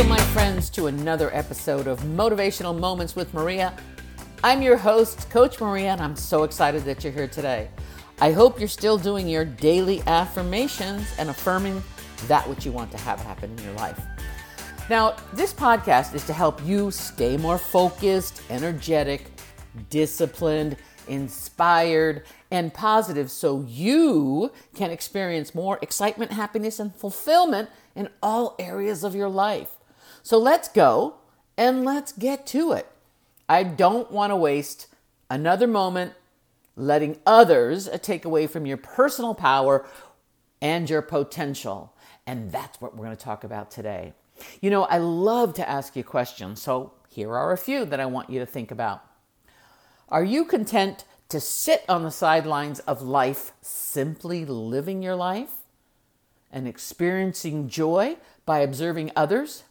Welcome, my friends, to another episode of Motivational Moments with Maria. I'm your host, Coach Maria, and I'm so excited that you're here today. I hope you're still doing your daily affirmations and affirming that which you want to have happen in your life. Now, this podcast is to help you stay more focused, energetic, disciplined, inspired, and positive so you can experience more excitement, happiness, and fulfillment in all areas of your life. So let's go and let's get to it. I don't want to waste another moment letting others take away from your personal power and your potential. And that's what we're going to talk about today. You know, I love to ask you questions, so here are a few that I want you to think about. Are you content to sit on the sidelines of life, simply living your life and experiencing joy by observing others?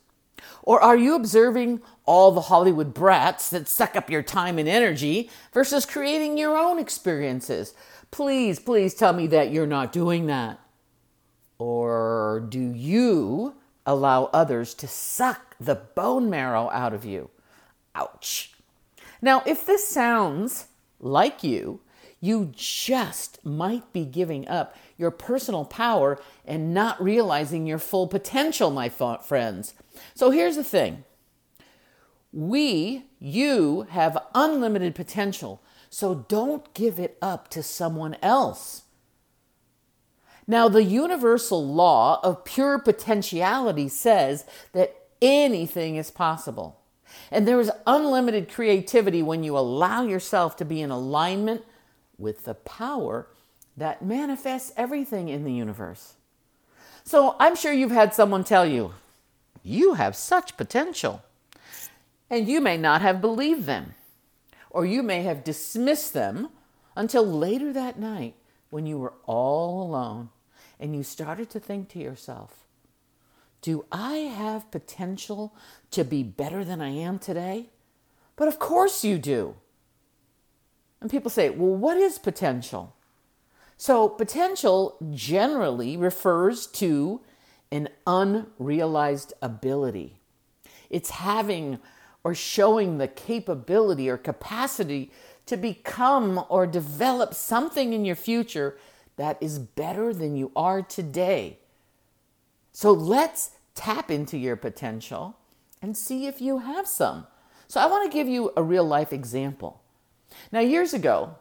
Or are you observing all the Hollywood brats that suck up your time and energy versus creating your own experiences? Please, please tell me that you're not doing that. Or do you allow others to suck the bone marrow out of you? Ouch. Now, if this sounds like you, you just might be giving up your personal power and not realizing your full potential, my friends. So here's the thing we, you, have unlimited potential, so don't give it up to someone else. Now, the universal law of pure potentiality says that anything is possible. And there is unlimited creativity when you allow yourself to be in alignment with the power that manifests everything in the universe. So I'm sure you've had someone tell you, you have such potential. And you may not have believed them, or you may have dismissed them until later that night when you were all alone and you started to think to yourself, do I have potential to be better than I am today? But of course you do. And people say, well, what is potential? So, potential generally refers to an unrealized ability. It's having or showing the capability or capacity to become or develop something in your future that is better than you are today. So let's tap into your potential and see if you have some. So I want to give you a real life example. Now, years ago,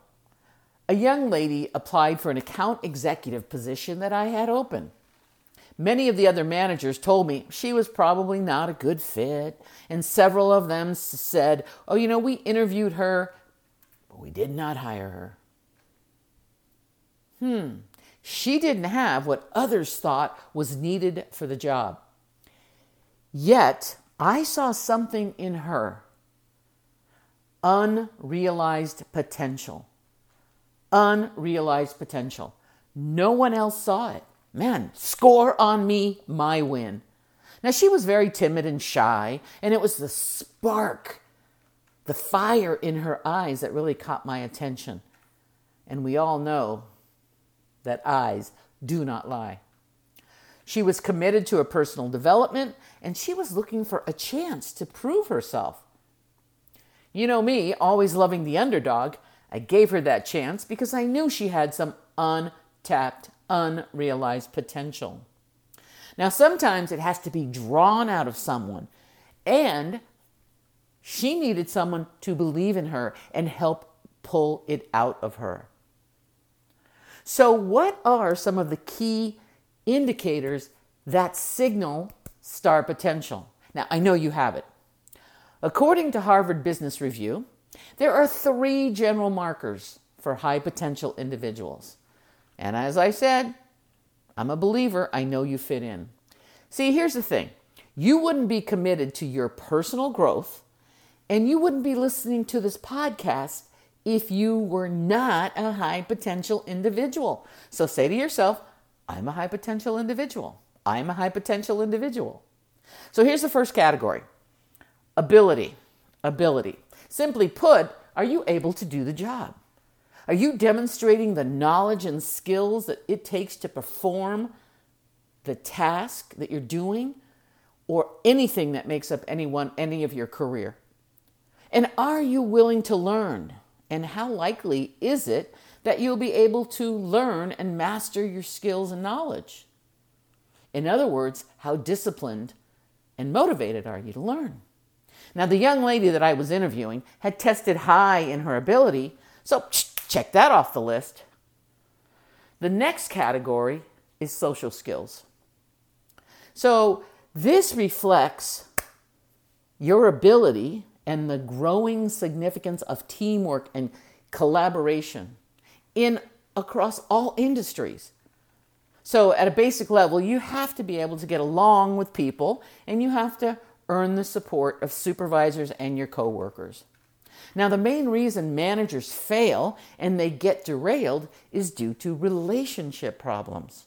a young lady applied for an account executive position that I had open. Many of the other managers told me she was probably not a good fit, and several of them said, Oh, you know, we interviewed her, but we did not hire her. Hmm, she didn't have what others thought was needed for the job. Yet, I saw something in her unrealized potential. Unrealized potential. No one else saw it. Man, score on me, my win. Now, she was very timid and shy, and it was the spark, the fire in her eyes that really caught my attention. And we all know that eyes do not lie. She was committed to her personal development and she was looking for a chance to prove herself. You know me, always loving the underdog, I gave her that chance because I knew she had some untapped, unrealized potential. Now, sometimes it has to be drawn out of someone, and she needed someone to believe in her and help pull it out of her. So, what are some of the key indicators that signal star potential? Now, I know you have it. According to Harvard Business Review, there are three general markers for high potential individuals. And as I said, I'm a believer, I know you fit in. See, here's the thing you wouldn't be committed to your personal growth, and you wouldn't be listening to this podcast if you were not a high potential individual. So say to yourself, I'm a high potential individual. I'm a high potential individual. So here's the first category ability. Ability. Simply put, are you able to do the job? Are you demonstrating the knowledge and skills that it takes to perform the task that you're doing? or anything that makes up any one any of your career? And are you willing to learn? And how likely is it that you'll be able to learn and master your skills and knowledge? In other words, how disciplined and motivated are you to learn? Now, the young lady that I was interviewing had tested high in her ability, so check that off the list. The next category is social skills. So, this reflects your ability and the growing significance of teamwork and collaboration in across all industries. So at a basic level, you have to be able to get along with people and you have to earn the support of supervisors and your coworkers. Now, the main reason managers fail and they get derailed is due to relationship problems.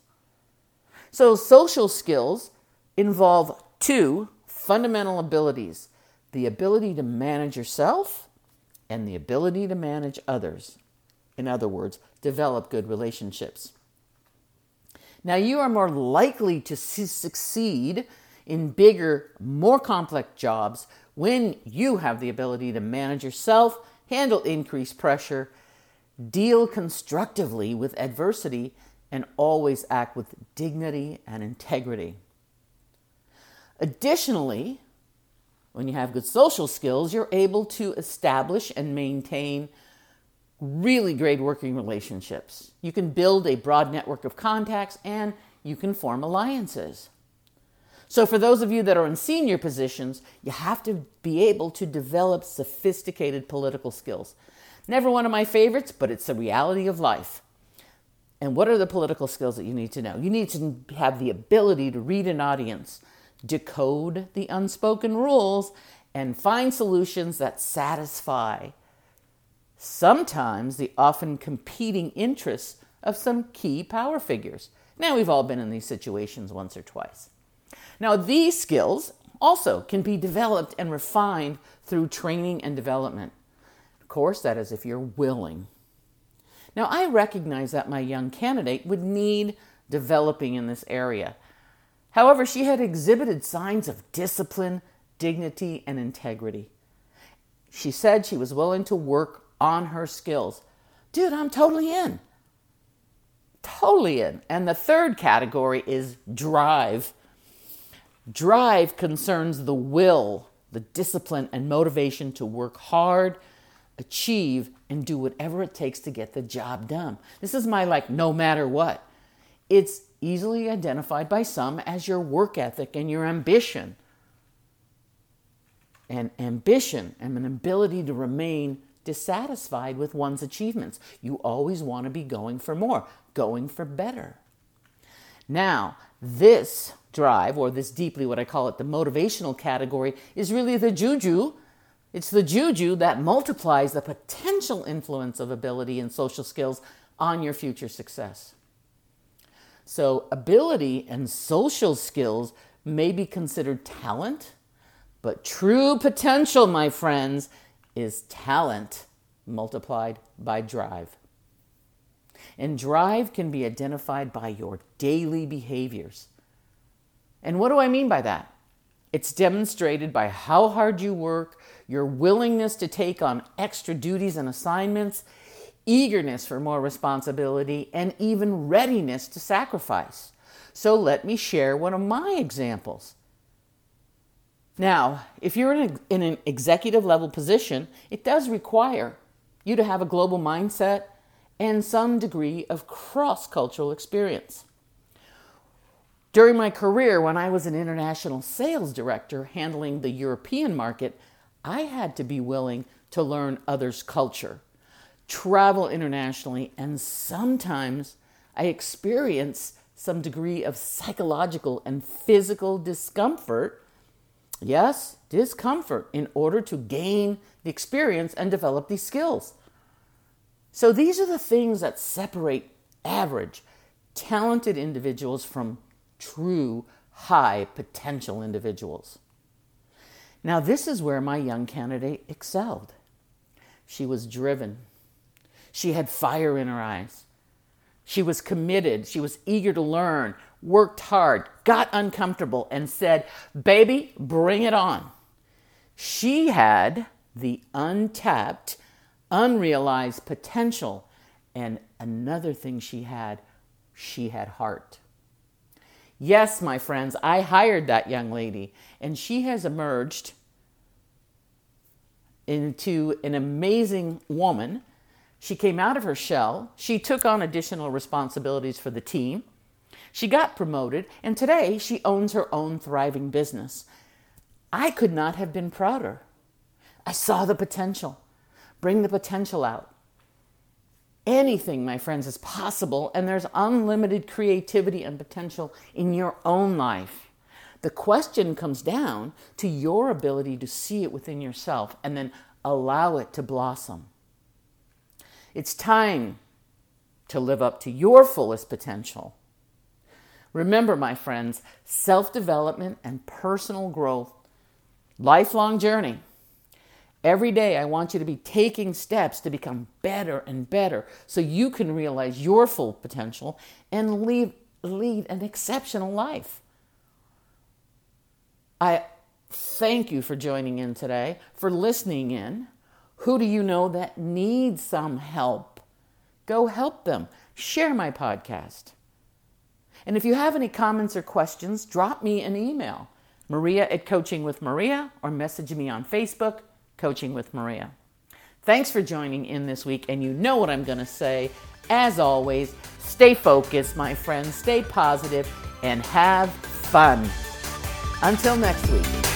So, social skills involve two fundamental abilities the ability to manage yourself and the ability to manage others. In other words, develop good relationships. Now, you are more likely to succeed in bigger, more complex jobs when you have the ability to manage yourself, handle increased pressure, deal constructively with adversity, and always act with dignity and integrity. Additionally, when you have good social skills, you're able to establish and maintain really great working relationships. You can build a broad network of contacts and you can form alliances. So, for those of you that are in senior positions, you have to be able to develop sophisticated political skills. Never one of my favorites, but it's the reality of life. And what are the political skills that you need to know? You need to have the ability to read an audience, decode the unspoken rules, and find solutions that satisfy sometimes the often competing interests of some key power figures. Now, we've all been in these situations once or twice. Now, these skills also can be developed and refined through training and development. Of course, that is if you're willing. Now, I recognize that my young candidate would need developing in this area. However, she had exhibited signs of discipline, dignity, and integrity. She said she was willing to work on her skills. Dude, I'm totally in. Totally in. And the third category is drive. Drive concerns the will, the discipline, and motivation to work hard, achieve, and do whatever it takes to get the job done. This is my like, no matter what. It's easily identified by some as your work ethic and your ambition. And ambition and an ability to remain dissatisfied with one's achievements. You always want to be going for more, going for better. Now, this drive, or this deeply what I call it the motivational category, is really the juju. It's the juju that multiplies the potential influence of ability and social skills on your future success. So, ability and social skills may be considered talent, but true potential, my friends, is talent multiplied by drive. And drive can be identified by your daily behaviors. And what do I mean by that? It's demonstrated by how hard you work, your willingness to take on extra duties and assignments, eagerness for more responsibility, and even readiness to sacrifice. So let me share one of my examples. Now, if you're in, a, in an executive level position, it does require you to have a global mindset and some degree of cross cultural experience. During my career, when I was an international sales director handling the European market, I had to be willing to learn others' culture, travel internationally, and sometimes I experienced some degree of psychological and physical discomfort. Yes, discomfort in order to gain the experience and develop these skills. So these are the things that separate average, talented individuals from true high potential individuals. Now, this is where my young candidate excelled. She was driven, she had fire in her eyes, she was committed, she was eager to learn, worked hard, got uncomfortable, and said, Baby, bring it on. She had the untapped, unrealized potential. And another thing she had, she had heart. Yes, my friends, I hired that young lady, and she has emerged into an amazing woman. She came out of her shell. She took on additional responsibilities for the team. She got promoted, and today she owns her own thriving business. I could not have been prouder. I saw the potential. Bring the potential out. Anything, my friends, is possible, and there's unlimited creativity and potential in your own life. The question comes down to your ability to see it within yourself and then allow it to blossom. It's time to live up to your fullest potential. Remember, my friends, self development and personal growth, lifelong journey. Every day, I want you to be taking steps to become better and better so you can realize your full potential and lead, lead an exceptional life. I thank you for joining in today, for listening in. Who do you know that needs some help? Go help them. Share my podcast. And if you have any comments or questions, drop me an email, maria at Coaching with Maria, or message me on Facebook Coaching with Maria. Thanks for joining in this week, and you know what I'm going to say. As always, stay focused, my friends, stay positive, and have fun. Until next week.